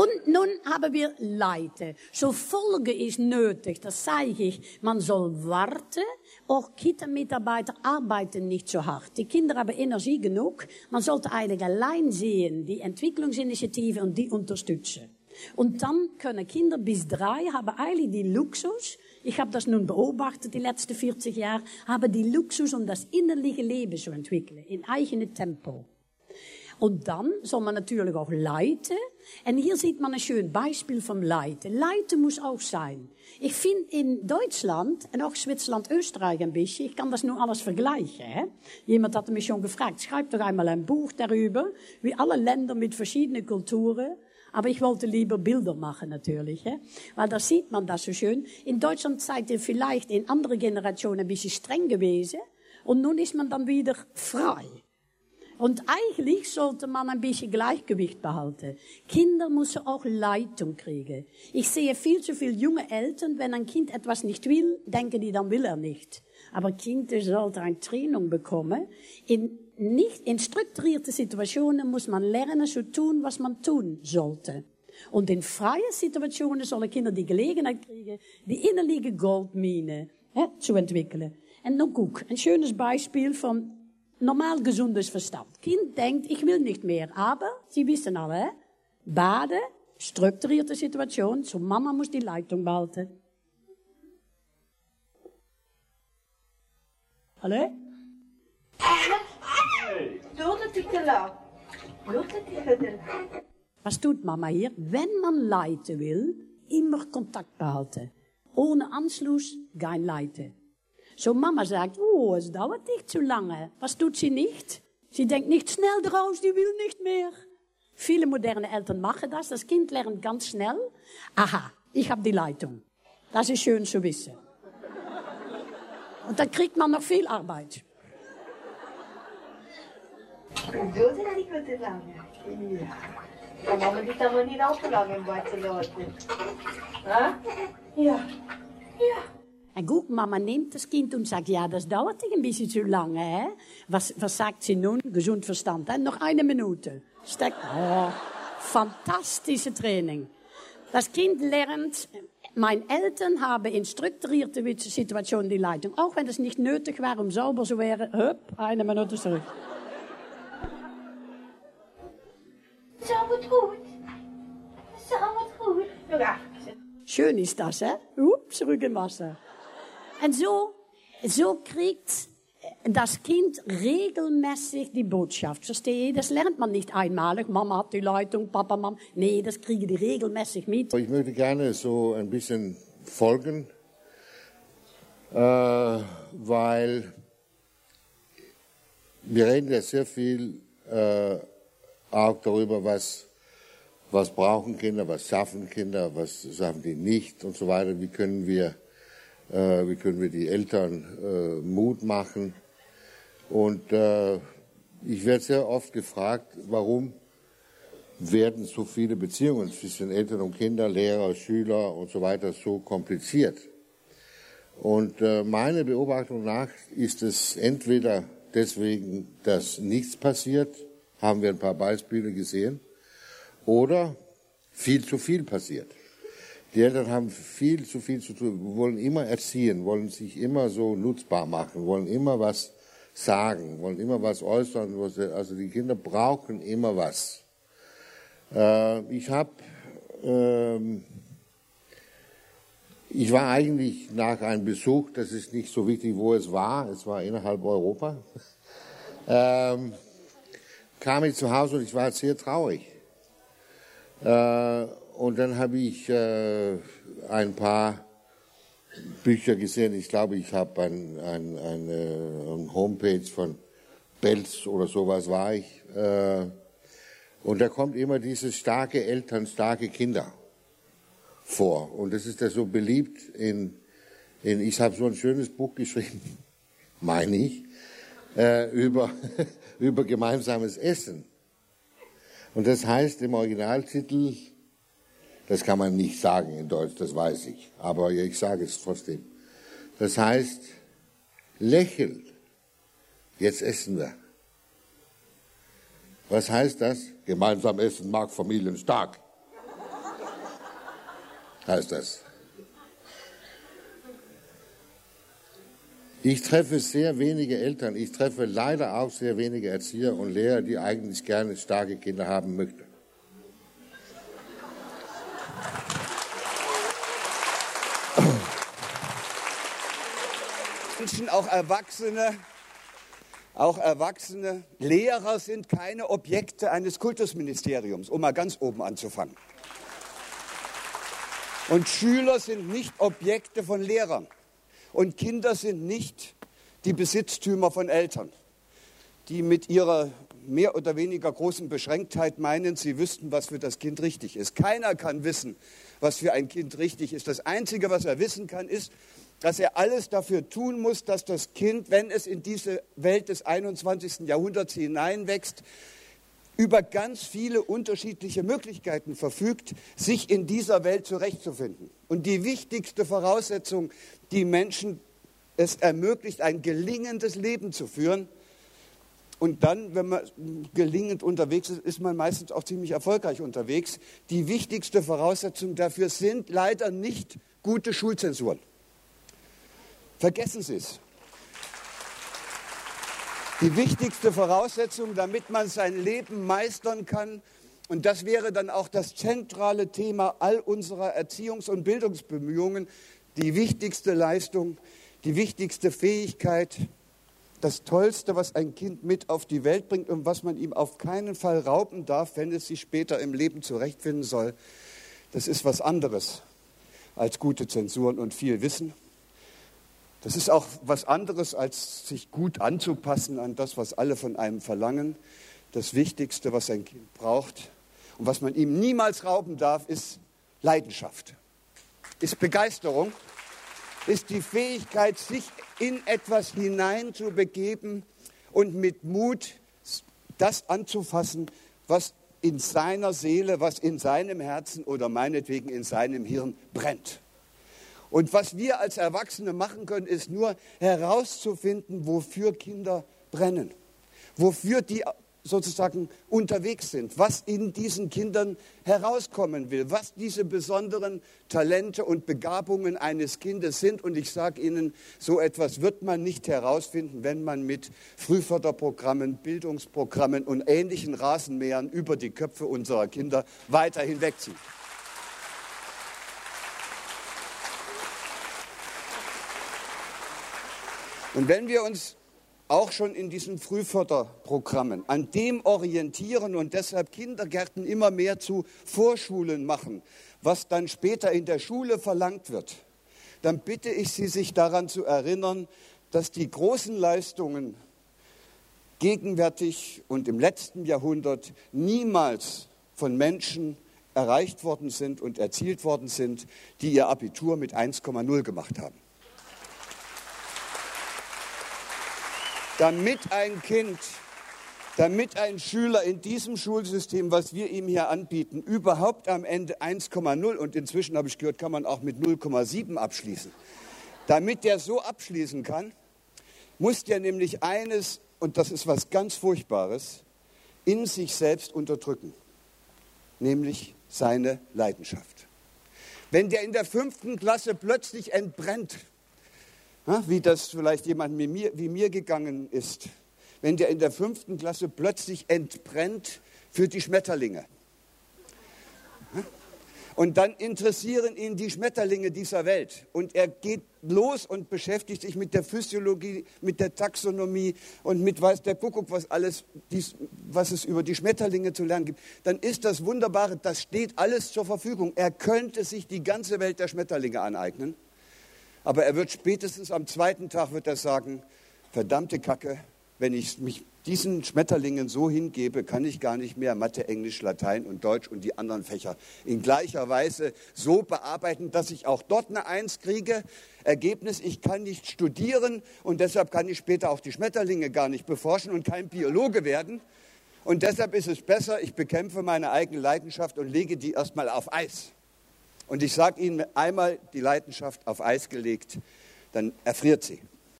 Und nun haben wir Leute. So Folge ist nötig, das zeige ich. Man soll warten. Auch Kita-Mitarbeiter arbeiten nicht so hart. Die Kinder haben Energie genug. Man sollte eigentlich allein sehen, die Entwicklungsinitiative und die unterstützen. Und dann können Kinder bis drei haben eigentlich die Luxus, ich habe das nun beobachtet die letzten 40 Jahre, haben die Luxus, um das innerliche Leben zu entwickeln, in eigenem Tempo. Und dann soll man natürlich auch leiten. Und hier sieht man ein schönes Beispiel vom Leiten. Leiten muss auch sein. Ich finde in Deutschland und auch Zwitserland, Österreich ein bisschen, ich kann das nur alles vergleichen. Hè? Jemand hat mich schon gefragt, schreib doch einmal ein Buch darüber, wie alle Länder mit verschiedenen Kulturen aber ich wollte lieber Bilder machen natürlich, hè? weil da sieht man das so schön. In Deutschland seid ihr vielleicht in andere Generationen ein bisschen streng gewesen und nun ist man dann wieder frei. Und eigentlich sollte man ein bisschen Gleichgewicht behalten. Kinder müssen auch Leitung kriegen. Ich sehe viel zu viele junge Eltern, wenn ein Kind etwas nicht will, denken die, dann will er nicht. Aber Kinder sollten eine Training bekommen. In nicht in strukturierte Situationen muss man lernen zu tun, was man tun sollte. Und in freie Situationen sollen Kinder die Gelegenheit kriegen, die innerliche Goldmine hè, zu entwickeln. En nog guck, ein schönes Beispiel von normal gesundes Verstand. Kind denkt, ich will nicht mehr, aber Sie wissen alle, Bade, strukturierte Situation, so Mama muss die Leitung behalten. Hallo? Was tut Mama hier? Wenn man leiten will, immer Kontakt behalten. Ohne Anschluss kein Leiten. So Mama sagt, oh, es dauert nicht zu lange. Was tut sie nicht? Sie denkt nicht schnell draus, die will nicht mehr. Viele moderne Eltern machen das. Das Kind lernt ganz schnell. Aha, ich habe die Leitung. Das ist schön zu wissen. Und dann kriegt man noch viel Arbeit. Zo zijn die goed te lang. Ja. Mama doet dat maar niet al te lang in bad laten. Huh? Ja. Ja. En gut, Mama nimmt das Kind und sagt, ja, das dauert ein bisschen zu lange. Hä? Was, was sagt sie nun? Gesund Verstand. Hè? Noch eine Minute. Steck. Oh, fantastische Training. Das Kind lernt, meine Eltern haben in strukturierte Situationen die Leitung. Auch wenn es nicht nötig war, um sauber zu werden. Hup, eine Minute zurück. Zo wat goed. Zo wat goed. Schön ist das, hè? Hup, zurück im Wasser. Und so, so kriegt das Kind regelmäßig die Botschaft. Verstehe? Das lernt man nicht einmalig. Mama hat die Leitung, Papa, Mama. Nee, das kriegen die regelmäßig mit. Ich möchte gerne so ein bisschen folgen, äh, weil wir reden ja sehr viel äh, auch darüber, was, was brauchen Kinder, was schaffen Kinder, was schaffen die nicht und so weiter. Wie können wir, wie können wir die Eltern äh, Mut machen? Und äh, ich werde sehr oft gefragt, warum werden so viele Beziehungen zwischen Eltern und Kindern, Lehrer, Schüler und so weiter so kompliziert? Und äh, meine Beobachtung nach ist es entweder deswegen, dass nichts passiert, haben wir ein paar Beispiele gesehen, oder viel zu viel passiert. Die Eltern haben viel zu viel zu tun, wollen immer erziehen, wollen sich immer so nutzbar machen, wollen immer was sagen, wollen immer was äußern. Also die Kinder brauchen immer was. Äh, ich habe, ähm, ich war eigentlich nach einem Besuch, das ist nicht so wichtig, wo es war, es war innerhalb Europa, ähm, kam ich zu Hause und ich war sehr traurig. Äh, und dann habe ich äh, ein paar Bücher gesehen. Ich glaube, ich habe ein, ein, eine, eine Homepage von Belz oder sowas war ich. Äh, und da kommt immer dieses starke Eltern, starke Kinder vor. Und das ist ja so beliebt in, in ich habe so ein schönes Buch geschrieben, meine ich, äh, über, über gemeinsames Essen. Und das heißt im Originaltitel, das kann man nicht sagen in Deutsch, das weiß ich, aber ich sage es trotzdem. Das heißt, lächel, jetzt essen wir. Was heißt das? Gemeinsam essen mag Familien stark. heißt das. Ich treffe sehr wenige Eltern, ich treffe leider auch sehr wenige Erzieher und Lehrer, die eigentlich gerne starke Kinder haben möchten. Menschen, auch Erwachsene, auch Erwachsene, Lehrer sind keine Objekte eines Kultusministeriums, um mal ganz oben anzufangen. Und Schüler sind nicht Objekte von Lehrern. Und Kinder sind nicht die Besitztümer von Eltern, die mit ihrer mehr oder weniger großen Beschränktheit meinen, sie wüssten, was für das Kind richtig ist. Keiner kann wissen, was für ein Kind richtig ist. Das Einzige, was er wissen kann, ist, dass er alles dafür tun muss, dass das Kind, wenn es in diese Welt des 21. Jahrhunderts hineinwächst, über ganz viele unterschiedliche Möglichkeiten verfügt, sich in dieser Welt zurechtzufinden. Und die wichtigste Voraussetzung, die Menschen es ermöglicht, ein gelingendes Leben zu führen, und dann, wenn man gelingend unterwegs ist, ist man meistens auch ziemlich erfolgreich unterwegs. Die wichtigste Voraussetzung dafür sind leider nicht gute Schulzensuren. Vergessen Sie es. Die wichtigste Voraussetzung, damit man sein Leben meistern kann, und das wäre dann auch das zentrale Thema all unserer Erziehungs- und Bildungsbemühungen, die wichtigste Leistung, die wichtigste Fähigkeit, das Tollste, was ein Kind mit auf die Welt bringt und was man ihm auf keinen Fall rauben darf, wenn es sich später im Leben zurechtfinden soll, das ist was anderes als gute Zensuren und viel Wissen. Das ist auch was anderes, als sich gut anzupassen an das, was alle von einem verlangen. Das Wichtigste, was ein Kind braucht und was man ihm niemals rauben darf, ist Leidenschaft, ist Begeisterung, ist die Fähigkeit, sich in etwas hineinzubegeben und mit Mut das anzufassen, was in seiner Seele, was in seinem Herzen oder meinetwegen in seinem Hirn brennt. Und was wir als Erwachsene machen können, ist nur herauszufinden, wofür Kinder brennen, wofür die sozusagen unterwegs sind, was in diesen Kindern herauskommen will, was diese besonderen Talente und Begabungen eines Kindes sind. Und ich sage Ihnen, so etwas wird man nicht herausfinden, wenn man mit Frühförderprogrammen, Bildungsprogrammen und ähnlichen Rasenmähern über die Köpfe unserer Kinder weiter hinwegzieht. Und wenn wir uns auch schon in diesen Frühförderprogrammen an dem orientieren und deshalb Kindergärten immer mehr zu Vorschulen machen, was dann später in der Schule verlangt wird, dann bitte ich Sie, sich daran zu erinnern, dass die großen Leistungen gegenwärtig und im letzten Jahrhundert niemals von Menschen erreicht worden sind und erzielt worden sind, die ihr Abitur mit 1,0 gemacht haben. Damit ein Kind, damit ein Schüler in diesem Schulsystem, was wir ihm hier anbieten, überhaupt am Ende 1,0 und inzwischen habe ich gehört, kann man auch mit 0,7 abschließen. Damit der so abschließen kann, muss der nämlich eines, und das ist was ganz Furchtbares, in sich selbst unterdrücken, nämlich seine Leidenschaft. Wenn der in der fünften Klasse plötzlich entbrennt, wie das vielleicht jemand wie mir, wie mir gegangen ist, wenn der in der fünften Klasse plötzlich entbrennt für die Schmetterlinge. Und dann interessieren ihn die Schmetterlinge dieser Welt. Und er geht los und beschäftigt sich mit der Physiologie, mit der Taxonomie und mit weiß der Kuckuck, was alles, dies, was es über die Schmetterlinge zu lernen gibt. Dann ist das Wunderbare, das steht alles zur Verfügung. Er könnte sich die ganze Welt der Schmetterlinge aneignen. Aber er wird spätestens am zweiten Tag wird er sagen, verdammte Kacke, wenn ich mich diesen Schmetterlingen so hingebe, kann ich gar nicht mehr Mathe, Englisch, Latein und Deutsch und die anderen Fächer in gleicher Weise so bearbeiten, dass ich auch dort eine Eins kriege. Ergebnis, ich kann nicht studieren und deshalb kann ich später auch die Schmetterlinge gar nicht beforschen und kein Biologe werden. Und deshalb ist es besser, ich bekämpfe meine eigene Leidenschaft und lege die erstmal auf Eis. Und ich sage Ihnen, einmal die Leidenschaft auf Eis gelegt, dann erfriert sie.